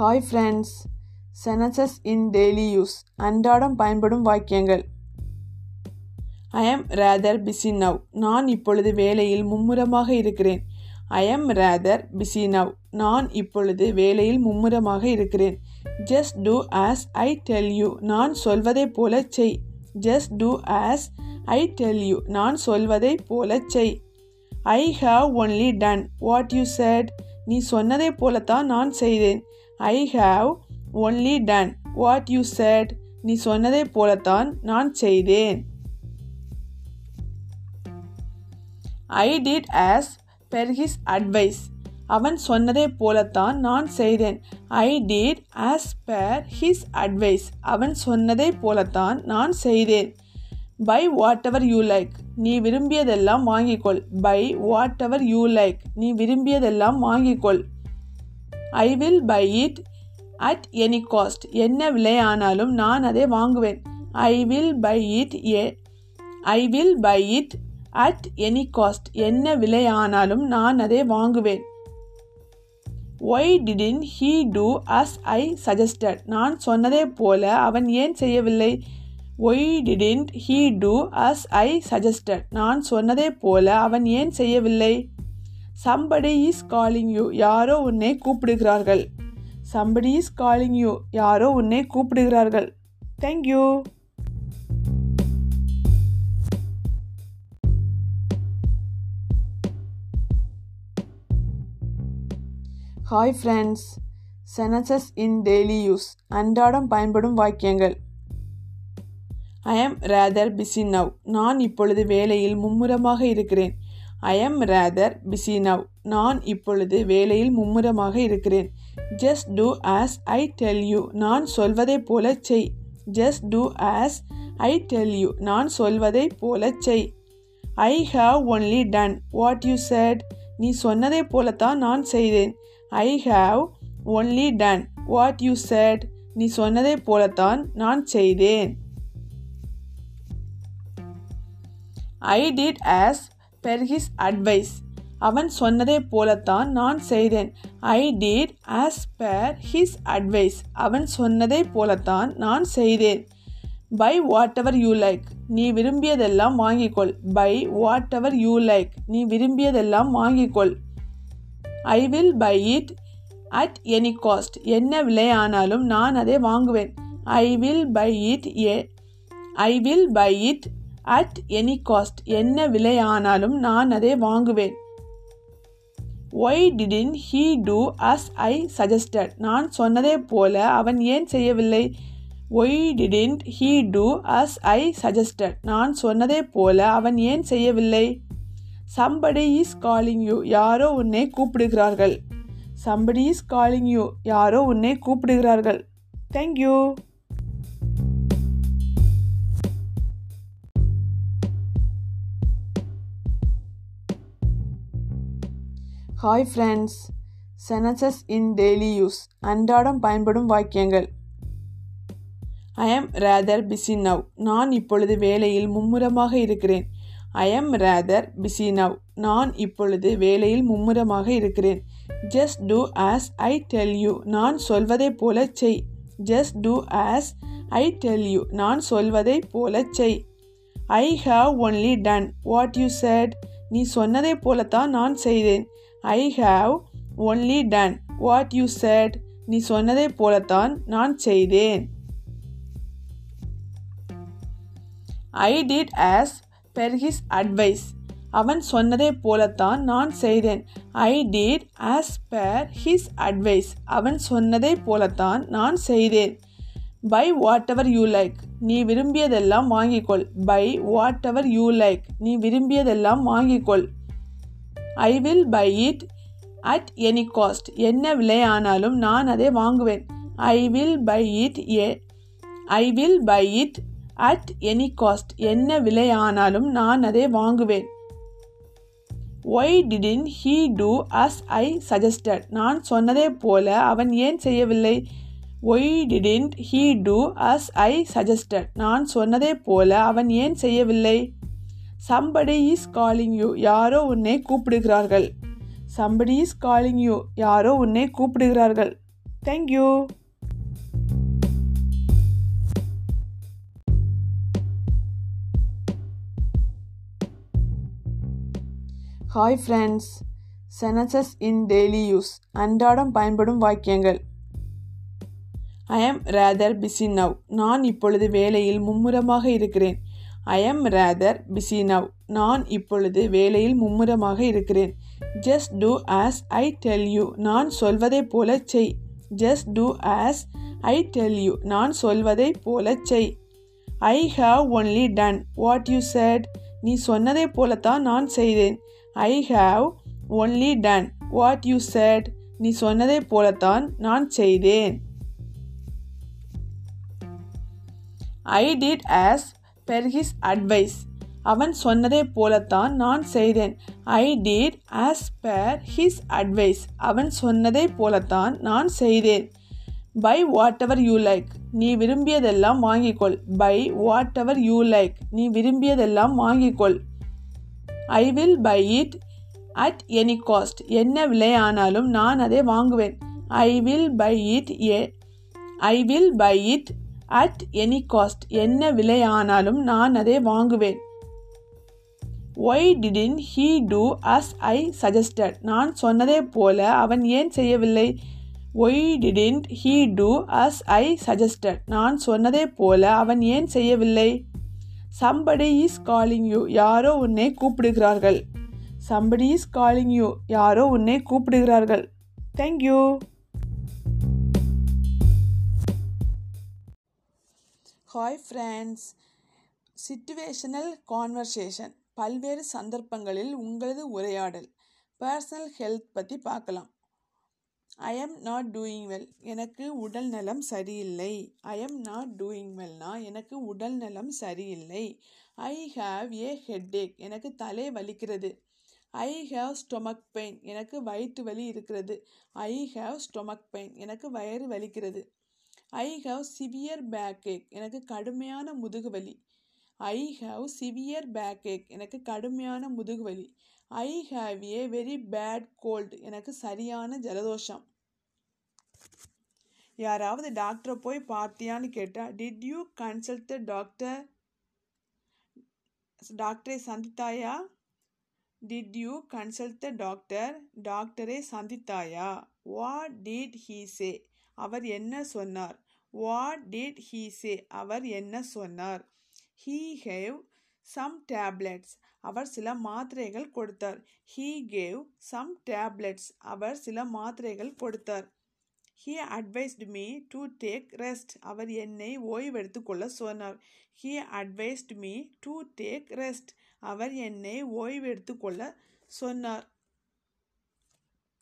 Hi friends sentences in daily use அன்றாடம் பயன்படும் வாக்கியங்கள். I am rather busy now நான் இப்பொழுது வேலையில் மும்முரமாக இருக்கிறேன். I am rather busy now நான் இப்பொழுது வேலையில் மும்முரமாக இருக்கிறேன். Just do as I tell you நான் சொல்வதைப் போல செய். Just do as I tell you நான் சொல்வதைப் போல செய். I have only done what you said நீ சொன்னதைப் போலத்தான் நான் செய்தேன். I have only done what you said நீ சொன்னதைப் போலத்தான் நான் செய்தேன். I did as per his advice அவன் சொன்னதைப் போலத்தான் நான் செய்தேன். I did as per his advice அவன் சொன்னதைப் போலத்தான் நான் செய்தேன். Buy whatever you like நீ விரும்பியதெல்லாம் வாங்கிக்கொள். Buy whatever you like நீ விரும்பியதெல்லாம் வாங்கிக்கொள். I will buy it at any cost என்ன விலையானாலும் நான் அதை வாங்குவேன். I will buy it a I will buy it at any cost என்ன விலையானாலும் நான் அதை வாங்குவேன். Why didn't he do as I suggested நான் சொன்னதே போல அவன் ஏன் செய்யவில்லை? Why didn't he do as I suggested நான் சொன்னதே போல அவன் ஏன் செய்யவில்லை? சம்படி இஸ் காலிங் யூ யாரோ உன்னை கூப்பிடுகிறார்கள். சம்படி இஸ் காலிங் யூ யாரோ உன்னை கூப்பிடுகிறார்கள். Thank you hi friends sentences in daily use அன்றாடம் பயன்படும் வாக்கியங்கள். ஐ ஆம் ரேதர் பிஸி நவ் நான் இப்பொழுது வேலையில் மும்முரமாக இருக்கிறேன். I am rather busy now நான் இப்பொழுது வேலையில் மும்முரமாக இருக்கிறேன். Just do as I tell you நான் சொல்வதைப் போல செய். Just do as I tell you நான் சொல்வதைப் போல செய். I have only done what you said நீ சொன்னதைப் போலத்தான் நான் செய்தேன். I have only done what you said நீ சொன்னதைப் போலத்தான் நான் செய்தேன். I did as per his advice அவன் சொன்னதைப் போலத்தான் நான் செய்தேன். I did as per his advice அவன் சொன்னதைப் போலத்தான் நான் செய்தேன். Buy whatever you like நீ விரும்பியதெல்லாம் வாங்கிக்கொள். Buy whatever you like நீ விரும்பியதெல்லாம் வாங்கிக்கொள். I will buy it at any cost என்ன விலையானாலும் நான் அதை வாங்குவேன். I will buy it a I will buy it at any cost என்ன விலையானாலும் நான் அதை வாங்குவேன். Why didn't he do as I suggested நான் சொன்னதே போல அவன் ஏன் செய்யவில்லை? Why didn't he do as I suggested நான் சொன்னதே போல அவன் ஏன் செய்யவில்லை? சம்படி இஸ் காலிங் யூ யாரோ உன்னை கூப்பிடுகிறார்கள். சம்படி இஸ் காலிங் யூ யாரோ உன்னை கூப்பிடுகிறார்கள். Thank you hi friends sentences in daily use அன்றாடம் பயன்படும் வாக்கியங்கள். I am rather busy now நான் இப்பொழுது வேலையில் மும்முரமாக இருக்கிறேன். I am rather busy now நான் இப்பொழுது வேலையில் மும்முரமாக இருக்கிறேன். Just do as I tell you நான் சொல்வதைப் போல செய். Just do as I tell you நான் சொல்வதைப் போல செய். I have only done what you said நீ சொன்னதை போலத்தான் நான் செய்தேன். I have only done what you said நீ சொன்னதைப் போலத்தான் நான் செய்தேன். I did as per his advice அவன் சொன்னதைப் போலத்தான் நான் செய்தேன். I did as per his advice அவன் சொன்னதைப் போலத்தான் நான் செய்தேன். Buy whatever you like நீ விரும்பியதெல்லாம் வாங்கிக்கொள். Buy whatever you like நீ விரும்பியதெல்லாம் வாங்கிக்கொள். I will buy it at any cost என்ன விலையானாலும் நான் அதை வாங்குவேன். I will buy it A I will buy it at any cost என்ன விலையானாலும் நான் அதை வாங்குவேன். Why didn't he do as I suggested நான் சொன்னதே போல அவன் ஏன் செய்யவில்லை? Why didn't he do as I suggested நான் சொன்னதே போல அவன் ஏன் செய்யவில்லை? சம்படி இஸ் காலிங் யூ யாரோ உன்னை கூப்பிடுகிறார்கள். சம்படி இஸ் காலிங் யூ யாரோ உன்னை கூப்பிடுகிறார்கள். Thank you hi friends sentences in daily use அன்றாடம் பயன்படும் வாக்கியங்கள். ஐ ஆம் ரேதர் பிஸி நவ் நான் இப்பொழுது வேலையில் மும்முரமாக இருக்கிறேன். I am rather busy now நான் இப்பொழுது வேலையில் மும்முரமாக இருக்கிறேன். Just do as I tell you நான் சொல்வதைப் போல செய். Just do as I tell you நான் சொல்வதைப் போல செய். I have only done what you said நீ சொன்னதைப் போலத்தான் நான் செய்தேன். I have only done what you said நீ சொன்னதைப் போலத்தான் நான் செய்தேன். I did as per his advice அவன் சொன்னதைப் போலத்தான் நான் செய்தேன். I did as per his advice அவன் சொன்னதைப் போலத்தான் நான் செய்தேன். Buy whatever you like நீ விரும்பியதெல்லாம் வாங்கிக்கொள். Buy whatever you like நீ விரும்பியதெல்லாம் வாங்கிக்கொள். I will buy it at any cost என்ன விலை ஆனாலும் நான் அதை வாங்குவேன். I will buy it a I will buy it at any cost என்ன விலை ஆனாலும் நான் அதை வாங்குவேன். Why didn't he do as I suggested நான் சொன்னதே போல அவன் ஏன் செய்யவில்லை? Why didn't he do as I suggested நான் சொன்னதே போல அவன் ஏன் செய்யவில்லை? சம்படி இஸ் காலிங் யூ யாரோ உன்னை கூப்பிடுகிறார்கள். சம்படி இஸ் காலிங் யூ யாரோ உன்னை கூப்பிடுகிறார்கள். Thank you hi friends situational conversation பல்வேறு சந்தர்ப்பங்களில் உங்களது உரையாடல். பர்சனல் ஹெல்த் பற்றி பார்க்கலாம். I am not doing well எனக்கு உடல் நலம் சரியில்லை. ஐ எம் நாட் டூயிங் வெல்னா எனக்கு உடல் நலம் சரியில்லை. ஐ ஹாவ் ஏ ஹெட்டேக் எனக்கு தலை வலிக்கிறது. ஐ ஹாவ் ஸ்டொமக் பெயின் எனக்கு வயிற்று வலி இருக்கிறது. ஐ ஹாவ் ஸ்டொமக் பெயின் எனக்கு வயிறு வலிக்கிறது. I have severe backache எனக்கு கடுமையான முதுகு வலி I have severe backache எனக்கு கடுமையான முதுகு வலி I have a very bad cold எனக்கு சரியான ஜலதோஷம். யாராவது டாக்டரை போய் பார்த்தியான்னு கேட்டால் டிட் யூ கன்சல்ட் டாக்டர் டாக்டரை சந்தித்தாயா? டிட் யூ கன்சல்ட் டாக்டர் டாக்டரை சந்தித்தாயா? வாட் டிட் ஹீ சே அவர் என்ன சொன்னார்? வாட் டிட் ஹீ சே அவர் என்ன சொன்னார்? ஹீ ஹேவ் சம் டேப்லெட்ஸ் அவர் சில மாத்திரைகள் கொடுத்தார். ஹீ கேவ் சம் டேப்லெட்ஸ் அவர் சில மாத்திரைகள் கொடுத்தார். He advised me to take rest அவர் என்னை ஓய்வெடுத்து கொள்ள சொன்னார். He advised me to take rest அவர் என்னை ஓய்வெடுத்து கொள்ள சொன்னார்.